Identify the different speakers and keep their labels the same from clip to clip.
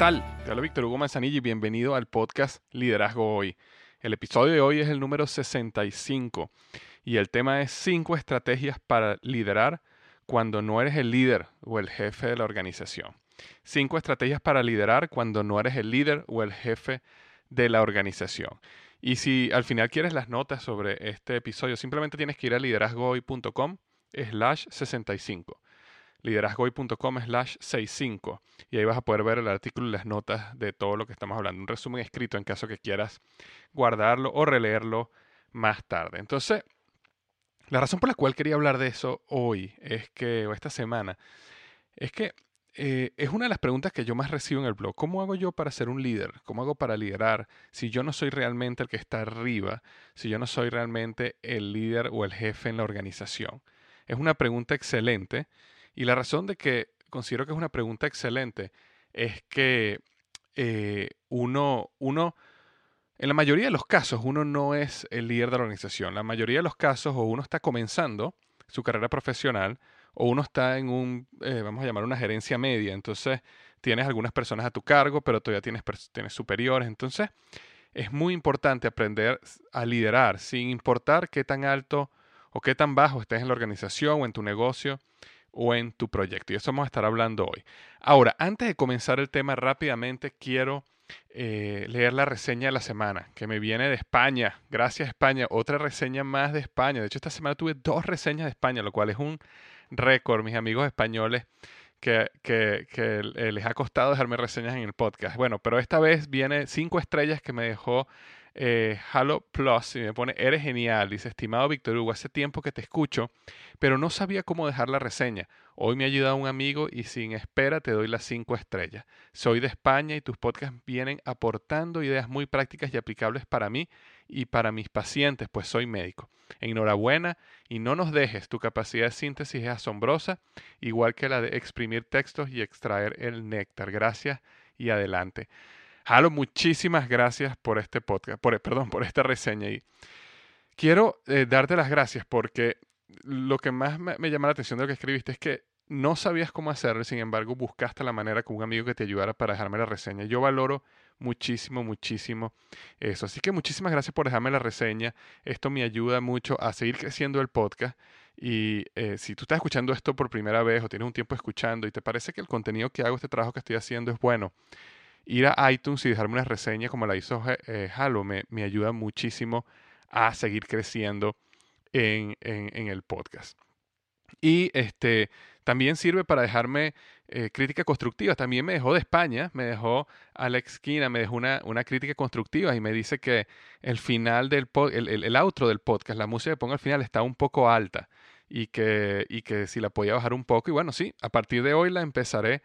Speaker 1: Tal? Te Víctor Hugo Manzanilla y bienvenido al podcast Liderazgo Hoy. El episodio de hoy es el número 65 y el tema es 5 estrategias para liderar cuando no eres el líder o el jefe de la organización. 5 estrategias para liderar cuando no eres el líder o el jefe de la organización. Y si al final quieres las notas sobre este episodio, simplemente tienes que ir a liderazgohoy.com slash 65 liderazgoy.com slash 65 y ahí vas a poder ver el artículo y las notas de todo lo que estamos hablando. Un resumen escrito en caso que quieras guardarlo o releerlo más tarde. Entonces, la razón por la cual quería hablar de eso hoy es que, o esta semana, es que eh, es una de las preguntas que yo más recibo en el blog. ¿Cómo hago yo para ser un líder? ¿Cómo hago para liderar si yo no soy realmente el que está arriba? Si yo no soy realmente el líder o el jefe en la organización. Es una pregunta excelente y la razón de que considero que es una pregunta excelente es que eh, uno, uno, en la mayoría de los casos, uno no es el líder de la organización. La mayoría de los casos, o uno está comenzando su carrera profesional, o uno está en un, eh, vamos a llamar, una gerencia media. Entonces, tienes algunas personas a tu cargo, pero todavía tienes, tienes superiores. Entonces, es muy importante aprender a liderar, sin importar qué tan alto o qué tan bajo estés en la organización o en tu negocio o en tu proyecto. Y eso vamos a estar hablando hoy. Ahora, antes de comenzar el tema rápidamente, quiero eh, leer la reseña de la semana, que me viene de España. Gracias España. Otra reseña más de España. De hecho, esta semana tuve dos reseñas de España, lo cual es un récord, mis amigos españoles. Que, que, que, les ha costado dejarme reseñas en el podcast. Bueno, pero esta vez viene cinco estrellas que me dejó eh, Halo Plus y me pone, eres genial. Dice, estimado Víctor Hugo, hace tiempo que te escucho, pero no sabía cómo dejar la reseña. Hoy me ha ayudado un amigo y sin espera te doy las cinco estrellas. Soy de España y tus podcasts vienen aportando ideas muy prácticas y aplicables para mí y para mis pacientes, pues soy médico. Enhorabuena y no nos dejes, tu capacidad de síntesis es asombrosa, igual que la de exprimir textos y extraer el néctar. Gracias y adelante. Halo, muchísimas gracias por este podcast, por, perdón, por esta reseña. Y quiero eh, darte las gracias porque lo que más me, llama la atención de lo que escribiste es que no sabías cómo hacerlo, sin embargo buscaste la manera con un amigo que te ayudara para dejarme la reseña. Yo valoro muchísimo, muchísimo eso. Así que muchísimas gracias por dejarme la reseña. Esto me ayuda mucho a seguir creciendo el podcast Y eh, si tú estás escuchando esto por primera vez o tienes un tiempo escuchando y te parece que el contenido que hago, este trabajo que estoy haciendo es bueno, ir a iTunes y dejarme una reseña como la hizo eh, Halo me, me, ayuda muchísimo a seguir creciendo en, en, el podcast. Y este, también sirve para dejarme eh, crítica constructiva. También me dejó de España, me dejó Alex Quina, me dejó una, una crítica constructiva y me dice que el final del el, el, el, outro del podcast, la música que pongo al final está un poco alta y que, y que si la podía bajar un poco. Y bueno, sí, a partir de hoy la empezaré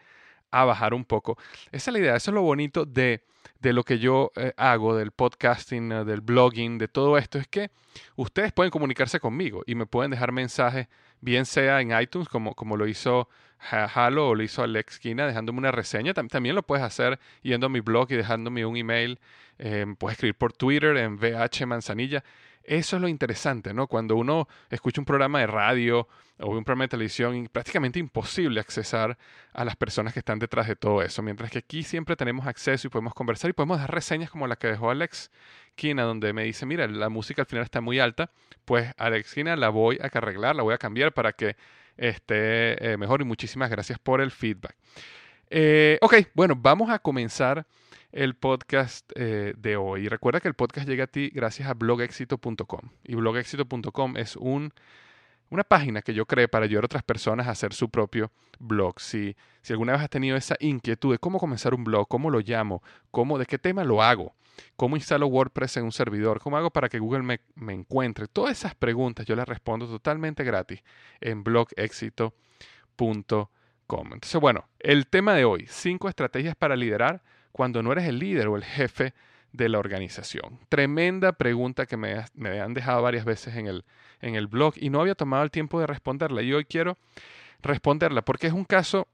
Speaker 1: a bajar un poco. Esa es la idea, eso es lo bonito de, de lo que yo eh, hago, del podcasting, eh, del blogging, de todo esto, es que ustedes pueden comunicarse conmigo y me pueden dejar mensajes, bien sea en iTunes, como, como lo hizo Halo o lo hizo Alex Kina, dejándome una reseña. También lo puedes hacer yendo a mi blog y dejándome un email. Eh, puedes escribir por Twitter en VH Manzanilla. Eso es lo interesante, ¿no? Cuando uno escucha un programa de radio o un programa de televisión, prácticamente imposible accesar a las personas que están detrás de todo eso, mientras que aquí siempre tenemos acceso y podemos conversar y podemos dar reseñas como la que dejó Alex Kina, donde me dice, mira, la música al final está muy alta, pues Alex Kina la voy a arreglar, la voy a cambiar para que esté eh, mejor y muchísimas gracias por el feedback. Eh, ok, bueno, vamos a comenzar el podcast eh, de hoy. Recuerda que el podcast llega a ti gracias a blogexito.com. Y blogexito.com es un, una página que yo creé para ayudar a otras personas a hacer su propio blog. Si, si alguna vez has tenido esa inquietud de cómo comenzar un blog, cómo lo llamo, cómo, de qué tema lo hago, cómo instalo WordPress en un servidor, cómo hago para que Google me, me encuentre, todas esas preguntas yo las respondo totalmente gratis en blogexito.com. Entonces, bueno, el tema de hoy, cinco estrategias para liderar cuando no eres el líder o el jefe de la organización? Tremenda pregunta que me, han dejado varias veces en el, en el blog y no había tomado el tiempo de responderla. Y hoy quiero responderla porque es un caso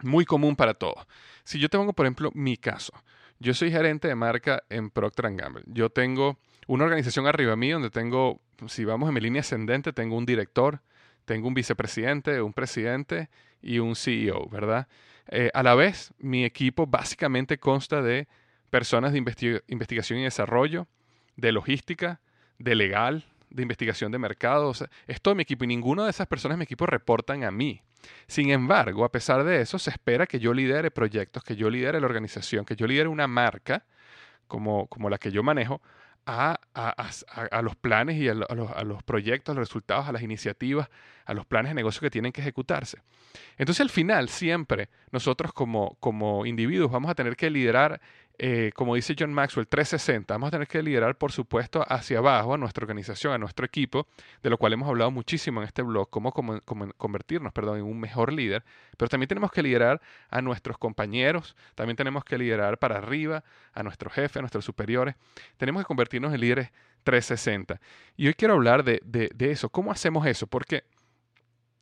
Speaker 1: muy común para todos. Si yo te pongo, por ejemplo, mi caso. Yo soy gerente de marca en Procter Gamble. Yo tengo una organización arriba mí donde tengo, si vamos en mi línea ascendente, tengo un director, tengo un vicepresidente, un presidente y un CEO, ¿verdad? Eh, a la vez, mi equipo básicamente consta de personas de investigación y desarrollo, de logística, de legal, de investigación de mercados. es todo mi equipo y ninguna de esas personas en mi equipo reportan a mí. Sin embargo, a pesar de eso, se espera que yo lidere proyectos, que yo lidere la organización, que yo lidere una marca como, como la que yo manejo, a, a, los planes y a los, a los, proyectos, a los resultados, a las iniciativas, a los planes de negocio que tienen que ejecutarse. Entonces al final siempre nosotros como, como individuos vamos a tener que liderar eh, como dice John Maxwell, 360. Vamos a tener que liderar, por supuesto, hacia abajo a nuestra organización, a nuestro equipo, de lo cual hemos hablado muchísimo en este blog, cómo, convertirnos perdón, en un mejor líder. Pero también tenemos que liderar a nuestros compañeros, también tenemos que liderar para arriba, a nuestro jefe, a nuestros superiores. Tenemos que convertirnos en líderes 360. Y hoy quiero hablar de, eso. ¿Cómo hacemos eso? Porque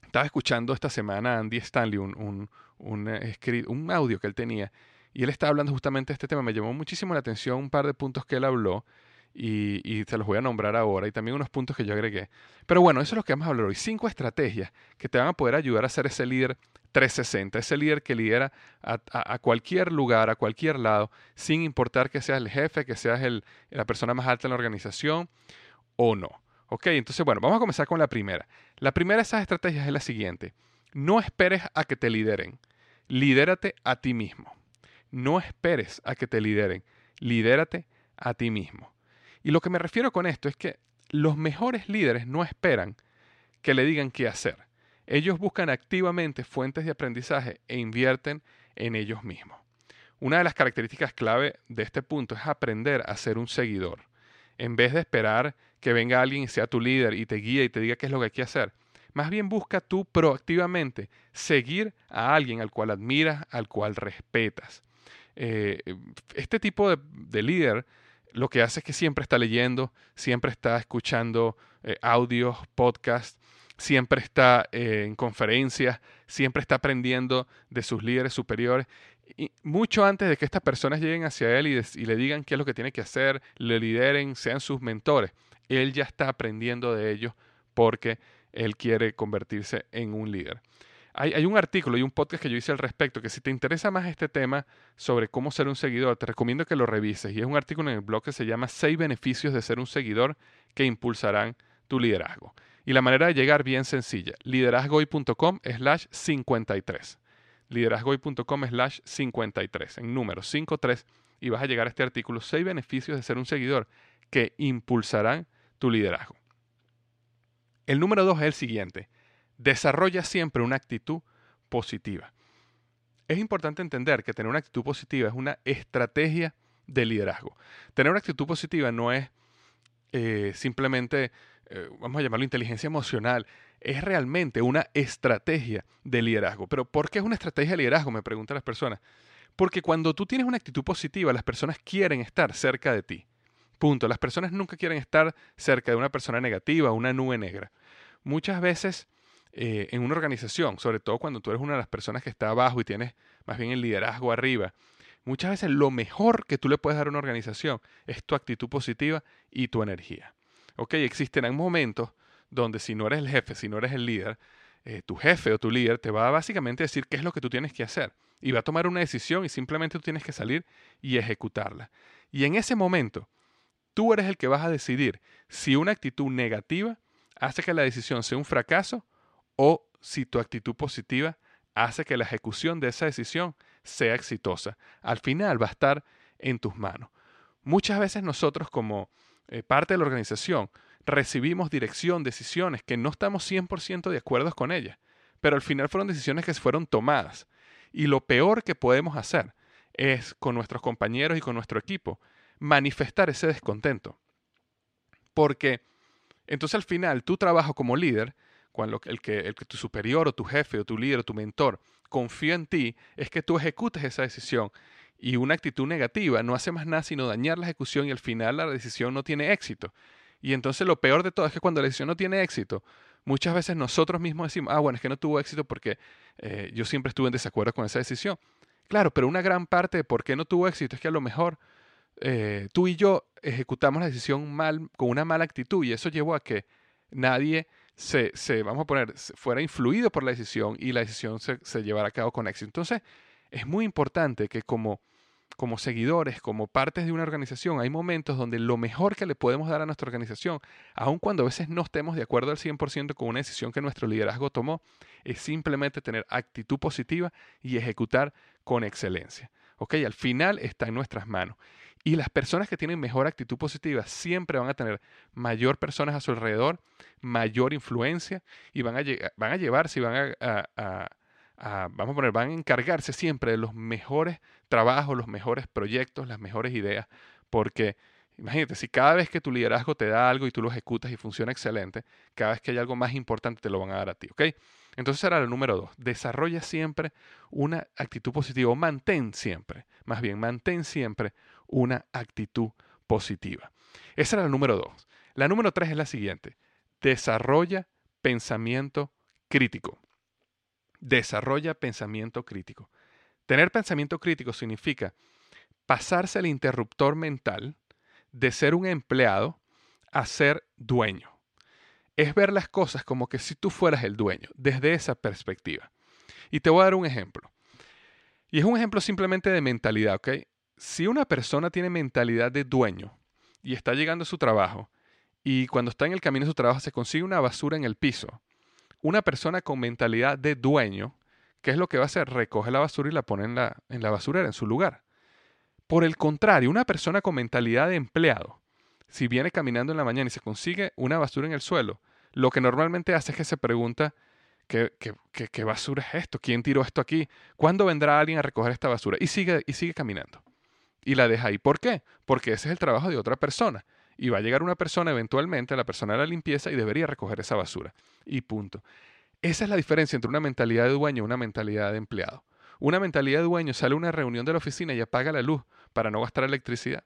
Speaker 1: estaba escuchando esta semana a Andy Stanley, un, un, eh, un audio que él tenía y él estaba hablando justamente de este tema. Me llamó muchísimo la atención un par de puntos que él habló y, y se los voy a nombrar ahora y también unos puntos que yo agregué. Pero bueno, eso es lo que vamos a hablar hoy. Cinco estrategias que te van a poder ayudar a ser ese líder 360, ese líder que lidera a, cualquier lugar, a cualquier lado, sin importar que seas el jefe, que seas el, la persona más alta en la organización o no. Ok, entonces bueno, vamos a comenzar con la primera. La primera de esas estrategias es la siguiente. No esperes a que te lideren. Lidérate a ti mismo. No esperes a que te lideren, lidérate a ti mismo. Y lo que me refiero con esto es que los mejores líderes no esperan que le digan qué hacer. Ellos buscan activamente fuentes de aprendizaje e invierten en ellos mismos. Una de las características clave de este punto es aprender a ser un seguidor. En vez de esperar que venga alguien y sea tu líder y te guíe y te diga qué es lo que hay que hacer, más bien busca tú proactivamente seguir a alguien al cual admiras, al cual respetas. Eh, este tipo de, líder lo que hace es que siempre está leyendo, siempre está escuchando eh, audios, podcasts, siempre está eh, en conferencias, siempre está aprendiendo de sus líderes superiores. Y mucho antes de que estas personas lleguen hacia él y, y le digan qué es lo que tiene que hacer, le lideren, sean sus mentores, él ya está aprendiendo de ellos porque él quiere convertirse en un líder. Hay, un artículo y un podcast que yo hice al respecto, que si te interesa más este tema sobre cómo ser un seguidor, te recomiendo que lo revises. Y es un artículo en el blog que se llama Seis beneficios de ser un seguidor que impulsarán tu liderazgo. Y la manera de llegar bien sencilla, liderazgoy.com slash 53. Liderazgoy.com slash 53, en número 53, y vas a llegar a este artículo, 6 beneficios de ser un seguidor que impulsarán tu liderazgo. El número 2 es el siguiente, desarrolla siempre una actitud positiva. Es importante entender que tener una actitud positiva es una estrategia de liderazgo. Tener una actitud positiva no es eh, simplemente, eh, vamos a llamarlo inteligencia emocional, es realmente una estrategia de liderazgo. Pero ¿por qué es una estrategia de liderazgo? Me preguntan las personas. Porque cuando tú tienes una actitud positiva, las personas quieren estar cerca de ti. Punto. Las personas nunca quieren estar cerca de una persona negativa, una nube negra. Muchas veces eh, en una organización, sobre todo cuando tú eres una de las personas que está abajo y tienes más bien el liderazgo arriba, muchas veces lo mejor que tú le puedes dar a una organización es tu actitud positiva y tu energía. Ok, existirán momentos donde si no eres el jefe, si no eres el líder, eh, tu jefe o tu líder te va a básicamente decir qué es lo que tú tienes que hacer y va a tomar una decisión y simplemente tú tienes que salir y ejecutarla. Y en ese momento, tú eres el que vas a decidir si una actitud negativa hace que la decisión sea un fracaso o si tu actitud positiva hace que la ejecución de esa decisión sea exitosa. Al final va a estar en tus manos. Muchas veces nosotros como eh, parte de la organización recibimos dirección, decisiones que no estamos 100% de acuerdo con ellas, pero al final fueron decisiones que fueron tomadas. Y lo peor que podemos hacer es con nuestros compañeros y con nuestro equipo manifestar ese descontento. Porque entonces al final tu trabajo como líder cuando el que, el que tu superior o tu jefe o tu líder o tu mentor confía en ti, es que tú ejecutes esa decisión. Y una actitud negativa no hace más nada sino dañar la ejecución y al final la decisión no tiene éxito. Y entonces lo peor de todo es que cuando la decisión no tiene éxito, muchas veces nosotros mismos decimos, ah, bueno, es que no tuvo éxito porque eh, yo siempre estuve en desacuerdo con esa decisión. Claro, pero una gran parte de por qué no tuvo éxito es que a lo mejor eh, tú y yo ejecutamos la decisión mal, con una mala actitud y eso llevó a que nadie se, vamos a poner, fuera influido por la decisión y la decisión se, se llevara a cabo con éxito. Entonces, es muy importante que como, como seguidores, como partes de una organización, hay momentos donde lo mejor que le podemos dar a nuestra organización, aun cuando a veces no estemos de acuerdo al 100% con una decisión que nuestro liderazgo tomó, es simplemente tener actitud positiva y ejecutar con excelencia. ¿Ok? Al final está en nuestras manos. Y las personas que tienen mejor actitud positiva siempre van a tener mayor personas a su alrededor, mayor influencia y van a, van a llevarse y van a, vamos a poner, van a encargarse siempre de los mejores trabajos, los mejores proyectos, las mejores ideas, porque imagínate, si cada vez que tu liderazgo te da algo y tú lo ejecutas y funciona excelente, cada vez que hay algo más importante te lo van a dar a ti, ¿ok? Entonces era el número dos, desarrolla siempre una actitud positiva, o mantén siempre, más bien, mantén siempre una actitud positiva. Esa era la número dos. La número tres es la siguiente. Desarrolla pensamiento crítico. Desarrolla pensamiento crítico. Tener pensamiento crítico significa pasarse el interruptor mental de ser un empleado a ser dueño. Es ver las cosas como que si tú fueras el dueño, desde esa perspectiva. Y te voy a dar un ejemplo. Y es un ejemplo simplemente de mentalidad, ¿ok? Si una persona tiene mentalidad de dueño y está llegando a su trabajo y cuando está en el camino a su trabajo se consigue una basura en el piso, una persona con mentalidad de dueño, ¿qué es lo que va a hacer? Recoge la basura y la pone en la, en la basurera, en su lugar. Por el contrario, una persona con mentalidad de empleado, si viene caminando en la mañana y se consigue una basura en el suelo, lo que normalmente hace es que se pregunta, ¿qué, qué, qué basura es esto? ¿Quién tiró esto aquí? ¿Cuándo vendrá alguien a recoger esta basura? Y sigue, y sigue caminando y la deja ahí. ¿Por qué? Porque ese es el trabajo de otra persona. Y va a llegar una persona eventualmente, la persona de la limpieza, y debería recoger esa basura. Y punto. Esa es la diferencia entre una mentalidad de dueño y una mentalidad de empleado. Una mentalidad de dueño sale a una reunión de la oficina y apaga la luz para no gastar electricidad.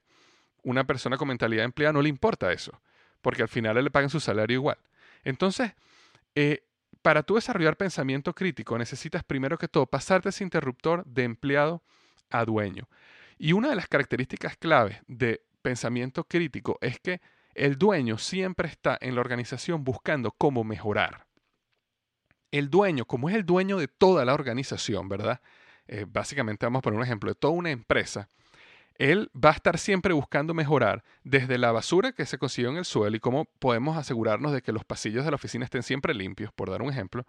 Speaker 1: Una persona con mentalidad de empleado no le importa eso, porque al final le pagan su salario igual. Entonces, eh, para tú desarrollar pensamiento crítico necesitas primero que todo pasarte ese interruptor de empleado a dueño. Y una de las características claves de pensamiento crítico es que el dueño siempre está en la organización buscando cómo mejorar. El dueño, como es el dueño de toda la organización, ¿verdad? Eh, básicamente vamos a poner un ejemplo de toda una empresa. él va a estar siempre buscando mejorar desde la basura que se consiguió en el suelo y cómo podemos asegurarnos de que los pasillos de la oficina estén siempre limpios, por dar un ejemplo,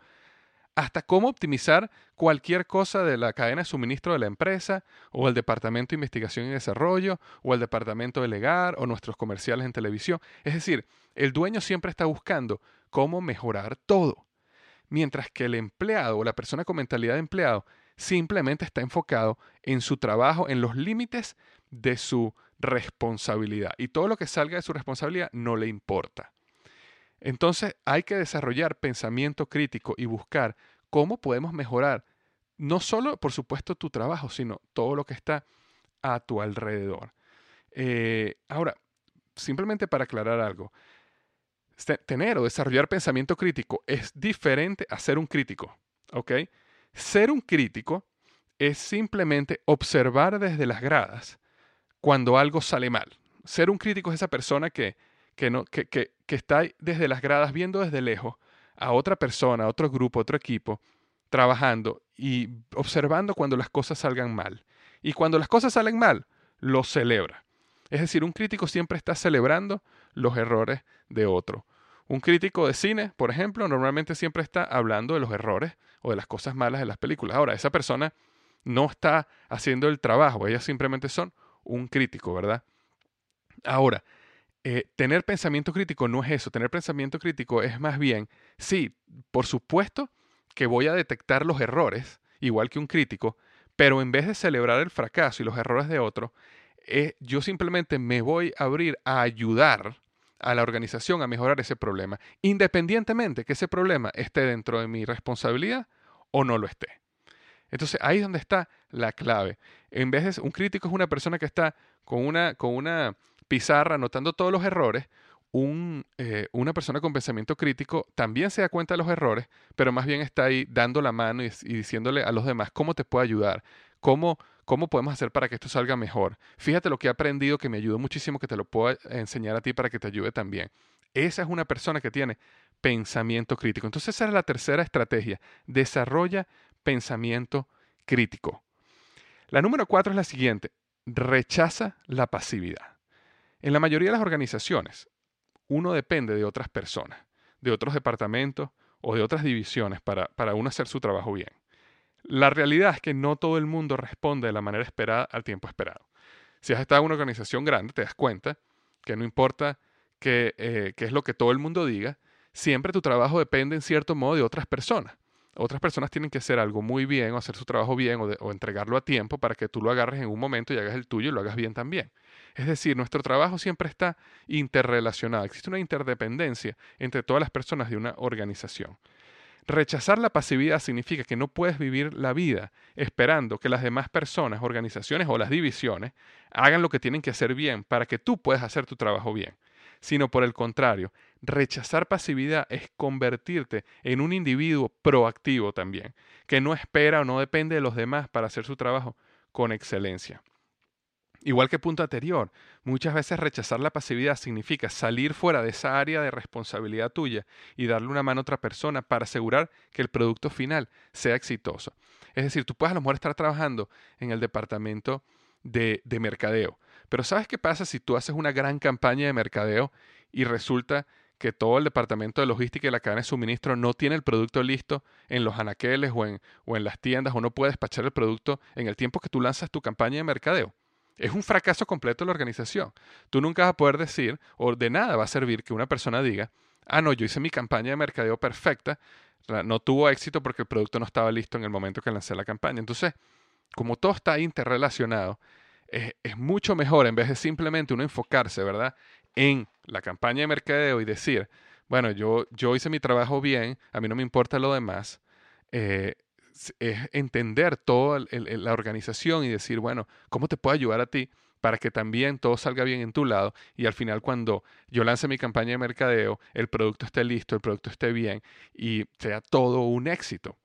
Speaker 1: hasta cómo optimizar cualquier cosa de la cadena de suministro de la empresa, o el departamento de investigación y desarrollo, o el departamento de legar, o nuestros comerciales en televisión. Es decir, el dueño siempre está buscando cómo mejorar todo, mientras que el empleado o la persona con mentalidad de empleado simplemente está enfocado en su trabajo, en los límites de su responsabilidad. Y todo lo que salga de su responsabilidad no le importa. Entonces hay que desarrollar pensamiento crítico y buscar cómo podemos mejorar no solo, por supuesto, tu trabajo, sino todo lo que está a tu alrededor. Eh, ahora, simplemente para aclarar algo, tener o desarrollar pensamiento crítico es diferente a ser un crítico, ¿ok? Ser un crítico es simplemente observar desde las gradas cuando algo sale mal. Ser un crítico es esa persona que, que, no, que, que, que está desde las gradas viendo desde lejos a otra persona, a otro grupo, otro equipo, trabajando y observando cuando las cosas salgan mal. Y cuando las cosas salen mal, lo celebra. Es decir, un crítico siempre está celebrando los errores de otro. Un crítico de cine, por ejemplo, normalmente siempre está hablando de los errores o de las cosas malas de las películas. Ahora, esa persona no está haciendo el trabajo, ellas simplemente son un crítico, ¿verdad? Ahora, eh, tener pensamiento crítico no es eso, tener pensamiento crítico es más bien, sí, por supuesto que voy a detectar los errores, igual que un crítico, pero en vez de celebrar el fracaso y los errores de otro, eh, yo simplemente me voy a abrir a ayudar a la organización a mejorar ese problema, independientemente que ese problema esté dentro de mi responsabilidad o no lo esté. Entonces ahí es donde está la clave. En vez de un crítico es una persona que está con una, con una pizarra anotando todos los errores, un, eh, una persona con pensamiento crítico también se da cuenta de los errores, pero más bien está ahí dando la mano y, diciéndole a los demás cómo te puedo ayudar, cómo, cómo podemos hacer para que esto salga mejor. Fíjate lo que he aprendido que me ayudó muchísimo, que te lo puedo enseñar a ti para que te ayude también. Esa es una persona que tiene pensamiento crítico. Entonces esa es la tercera estrategia. Desarrolla pensamiento crítico. La número cuatro es la siguiente. Rechaza la pasividad. En la mayoría de las organizaciones, uno depende de otras personas, de otros departamentos o de otras divisiones para, para uno hacer su trabajo bien. La realidad es que no todo el mundo responde de la manera esperada al tiempo esperado. Si has estado en una organización grande, te das cuenta que no importa qué, eh, es lo que todo el mundo diga, siempre tu trabajo depende en cierto modo de otras personas otras personas tienen que hacer algo muy bien o hacer su trabajo bien o, entregarlo a tiempo para que tú lo agarres en un momento y hagas el tuyo y lo hagas bien también. Es decir, nuestro trabajo siempre está interrelacionado. Existe una interdependencia entre todas las personas de una organización. Rechazar la pasividad significa que no puedes vivir la vida esperando que las demás personas, organizaciones o las divisiones hagan lo que tienen que hacer bien para que tú puedas hacer tu trabajo bien sino por el contrario, rechazar pasividad es convertirte en un individuo proactivo también, que no espera o no depende de los demás para hacer su trabajo con excelencia. Igual que punto anterior, muchas veces rechazar la pasividad significa salir fuera de esa área de responsabilidad tuya y darle una mano a otra persona para asegurar que el producto final sea exitoso. Es decir, tú puedes a lo mejor estar trabajando en el departamento de, de mercadeo, pero ¿sabes qué pasa si tú haces una gran campaña de mercadeo y resulta que todo el departamento de logística y la cadena de suministro no tiene el producto listo en los anaqueles o en, o en las tiendas o no puede despachar el producto en el tiempo que tú lanzas tu campaña de mercadeo? Es un fracaso completo de la organización. Tú nunca vas a poder decir, o de nada va a servir que una persona diga, ah, no, yo hice mi campaña de mercadeo perfecta, no tuvo éxito porque el producto no estaba listo en el momento que lancé la campaña. Entonces, como todo está interrelacionado, es, mucho mejor en vez de simplemente uno enfocarse, ¿verdad? En la campaña de mercadeo y decir, bueno, yo, yo hice mi trabajo bien, a mí no me importa lo demás. Eh, es entender toda la organización y decir, bueno, ¿cómo te puedo ayudar a ti para que también todo salga bien en tu lado y al final cuando yo lance mi campaña de mercadeo, el producto esté listo, el producto esté bien y sea todo un éxito?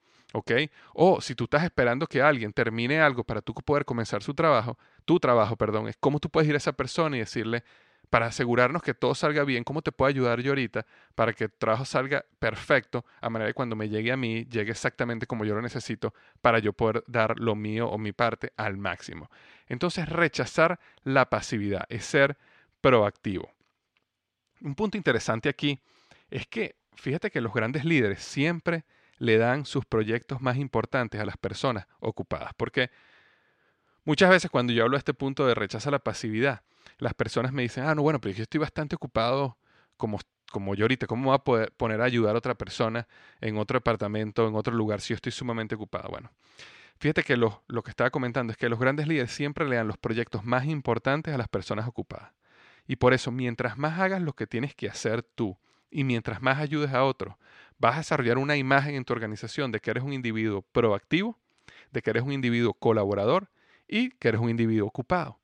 Speaker 1: O si tú estás esperando que alguien termine algo para tú poder comenzar su trabajo, tu trabajo, perdón, es cómo tú puedes ir a esa persona y decirle, para asegurarnos que todo salga bien, ¿cómo te puedo ayudar yo ahorita para que el trabajo salga perfecto, a manera de cuando me llegue a mí, llegue exactamente como yo lo necesito para yo poder dar lo mío o mi parte al máximo? Entonces, rechazar la pasividad es ser proactivo. Un punto interesante aquí es que, fíjate que los grandes líderes siempre le dan sus proyectos más importantes a las personas ocupadas, porque muchas veces cuando yo hablo de este punto de rechaza la pasividad, las personas me dicen, ah, no, bueno, pero yo estoy bastante ocupado como, como yo ahorita, ¿cómo voy a poder poner a ayudar a otra persona en otro departamento, en otro lugar, si yo estoy sumamente ocupado? Bueno, fíjate que lo, lo que estaba comentando es que los grandes líderes siempre le dan los proyectos más importantes a las personas ocupadas. Y por eso, mientras más hagas lo que tienes que hacer tú y mientras más ayudes a otros, vas a desarrollar una imagen en tu organización de que eres un individuo proactivo, de que eres un individuo colaborador y que eres un individuo ocupado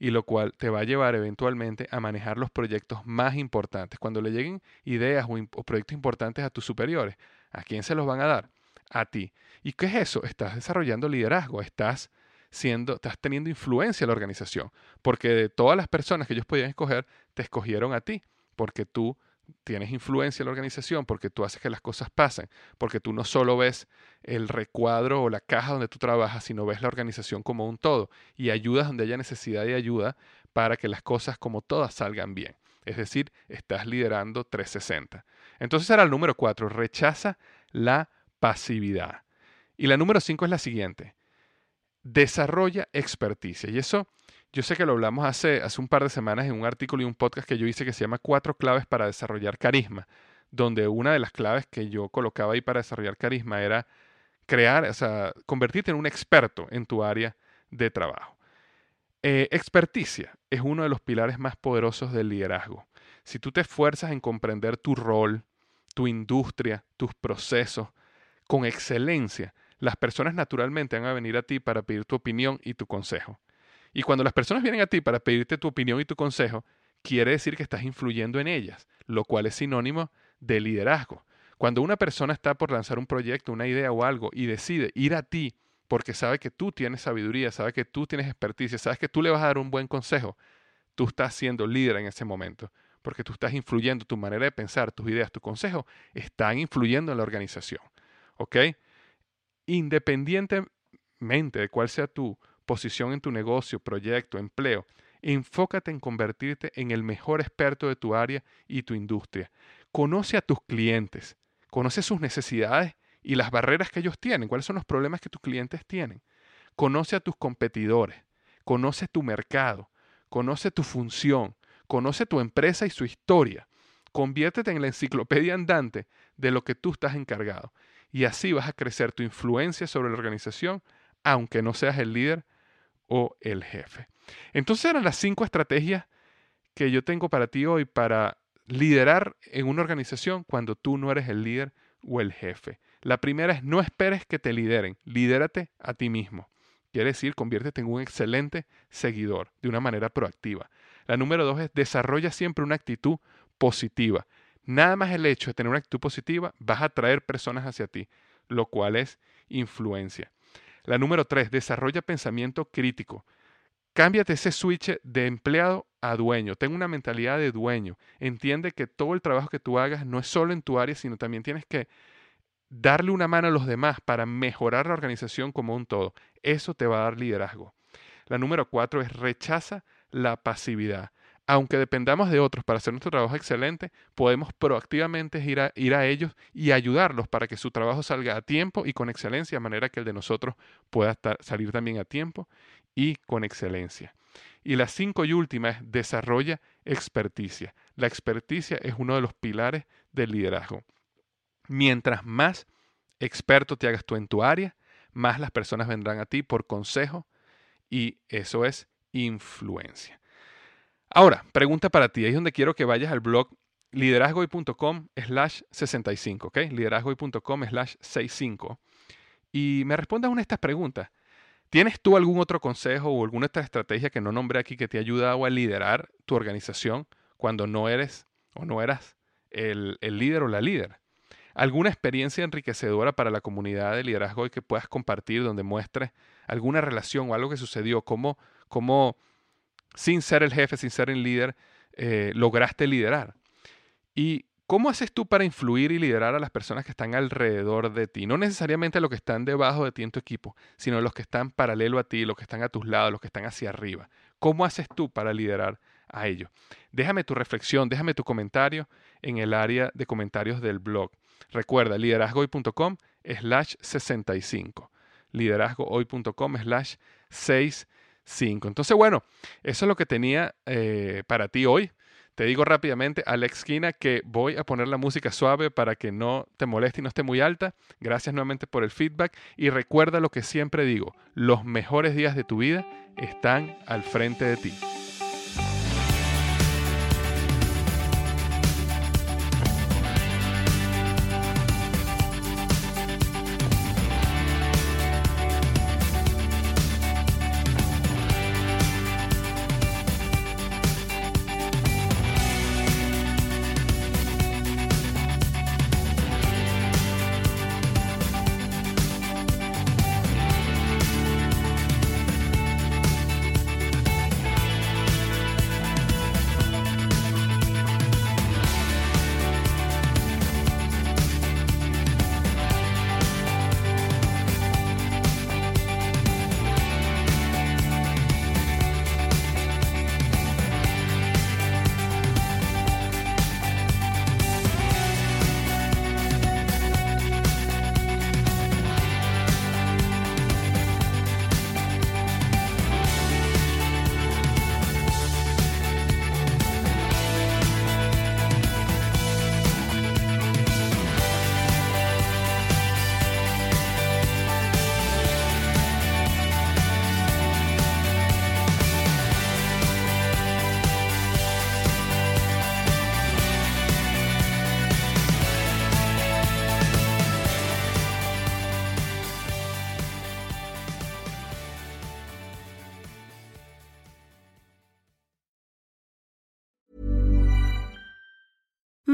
Speaker 1: y lo cual te va a llevar eventualmente a manejar los proyectos más importantes. Cuando le lleguen ideas o, proyectos importantes a tus superiores, ¿a quién se los van a dar? A ti. ¿Y qué es eso? Estás desarrollando liderazgo, estás siendo, estás teniendo influencia en la organización, porque de todas las personas que ellos podían escoger, te escogieron a ti, porque tú tienes influencia en la organización, porque tú haces que las cosas pasen, porque tú no solo ves el recuadro o la caja donde tú trabajas, sino ves la organización como un todo y ayudas donde haya necesidad de ayuda para que las cosas como todas salgan bien. Es decir, estás liderando 360. Entonces era el número 4, rechaza la pasividad. Y la número 5 es la siguiente, desarrolla experticia. Y eso yo sé que lo hablamos hace, hace un par de semanas en un artículo y un podcast que yo hice que se llama Cuatro claves para desarrollar carisma, donde una de las claves que yo colocaba ahí para desarrollar carisma era crear, o sea, convertirte en un experto en tu área de trabajo. Eh, experticia es uno de los pilares más poderosos del liderazgo. Si tú te esfuerzas en comprender tu rol, tu industria, tus procesos con excelencia, las personas naturalmente van a venir a ti para pedir tu opinión y tu consejo. Y cuando las personas vienen a ti para pedirte tu opinión y tu consejo, quiere decir que estás influyendo en ellas, lo cual es sinónimo de liderazgo. Cuando una persona está por lanzar un proyecto, una idea o algo y decide ir a ti porque sabe que tú tienes sabiduría, sabe que tú tienes experticia, sabes que tú le vas a dar un buen consejo, tú estás siendo líder en ese momento, porque tú estás influyendo, tu manera de pensar, tus ideas, tu consejo, están influyendo en la organización. ¿Ok? Independientemente de cuál sea tu posición en tu negocio, proyecto, empleo. Enfócate en convertirte en el mejor experto de tu área y tu industria. Conoce a tus clientes, conoce sus necesidades y las barreras que ellos tienen, cuáles son los problemas que tus clientes tienen. Conoce a tus competidores, conoce tu mercado, conoce tu función, conoce tu empresa y su historia. Conviértete en la enciclopedia andante de lo que tú estás encargado. Y así vas a crecer tu influencia sobre la organización, aunque no seas el líder o el jefe. Entonces eran las cinco estrategias que yo tengo para ti hoy para liderar en una organización cuando tú no eres el líder o el jefe. La primera es no esperes que te lideren, lidérate a ti mismo. Quiere decir, conviértete en un excelente seguidor de una manera proactiva. La número dos es desarrolla siempre una actitud positiva. Nada más el hecho de tener una actitud positiva vas a atraer personas hacia ti, lo cual es influencia. La número tres, desarrolla pensamiento crítico. Cámbiate ese switch de empleado a dueño. Ten una mentalidad de dueño. Entiende que todo el trabajo que tú hagas no es solo en tu área, sino también tienes que darle una mano a los demás para mejorar la organización como un todo. Eso te va a dar liderazgo. La número cuatro es rechaza la pasividad aunque dependamos de otros para hacer nuestro trabajo excelente, podemos proactivamente ir a, ellos y ayudarlos para que su trabajo salga a tiempo y con excelencia, de manera que el de nosotros pueda salir también a tiempo y con excelencia. Y la cinco y última es desarrolla experticia. La experticia es uno de los pilares del liderazgo. Mientras más experto te hagas tú en tu área, más las personas vendrán a ti por consejo y eso es influencia. Ahora, pregunta para ti, es donde quiero que vayas al blog liderazgoy.com slash 65, ¿ok? liderazgoy.com slash 65 y me respondas una de estas preguntas. ¿Tienes tú algún otro consejo o alguna otra estrategia que no nombré aquí que te ha ayudado a liderar tu organización cuando no eres o no eras el, el líder o la líder? ¿Alguna experiencia enriquecedora para la comunidad de liderazgo que puedas compartir donde muestres alguna relación o algo que sucedió? ¿Cómo, cómo sin ser el jefe, sin ser el líder, eh, lograste liderar. Y ¿Cómo haces tú para influir y liderar a las personas que están alrededor de ti? No necesariamente los que están debajo de ti en tu equipo, sino los que están paralelo a ti, los que están a tus lados, los que están hacia arriba. ¿Cómo haces tú para liderar a ellos? Déjame tu reflexión, déjame tu comentario en el área de comentarios del blog. Recuerda, liderazgohoy.com slash 65. Liderazgohoy.com slash 65. Entonces, bueno, eso es lo que tenía eh, para ti hoy. Te digo rápidamente, Alex Esquina, que voy a poner la música suave para que no te moleste y no esté muy alta. Gracias nuevamente por el feedback y recuerda lo que siempre digo, los mejores días de tu vida están al frente de ti.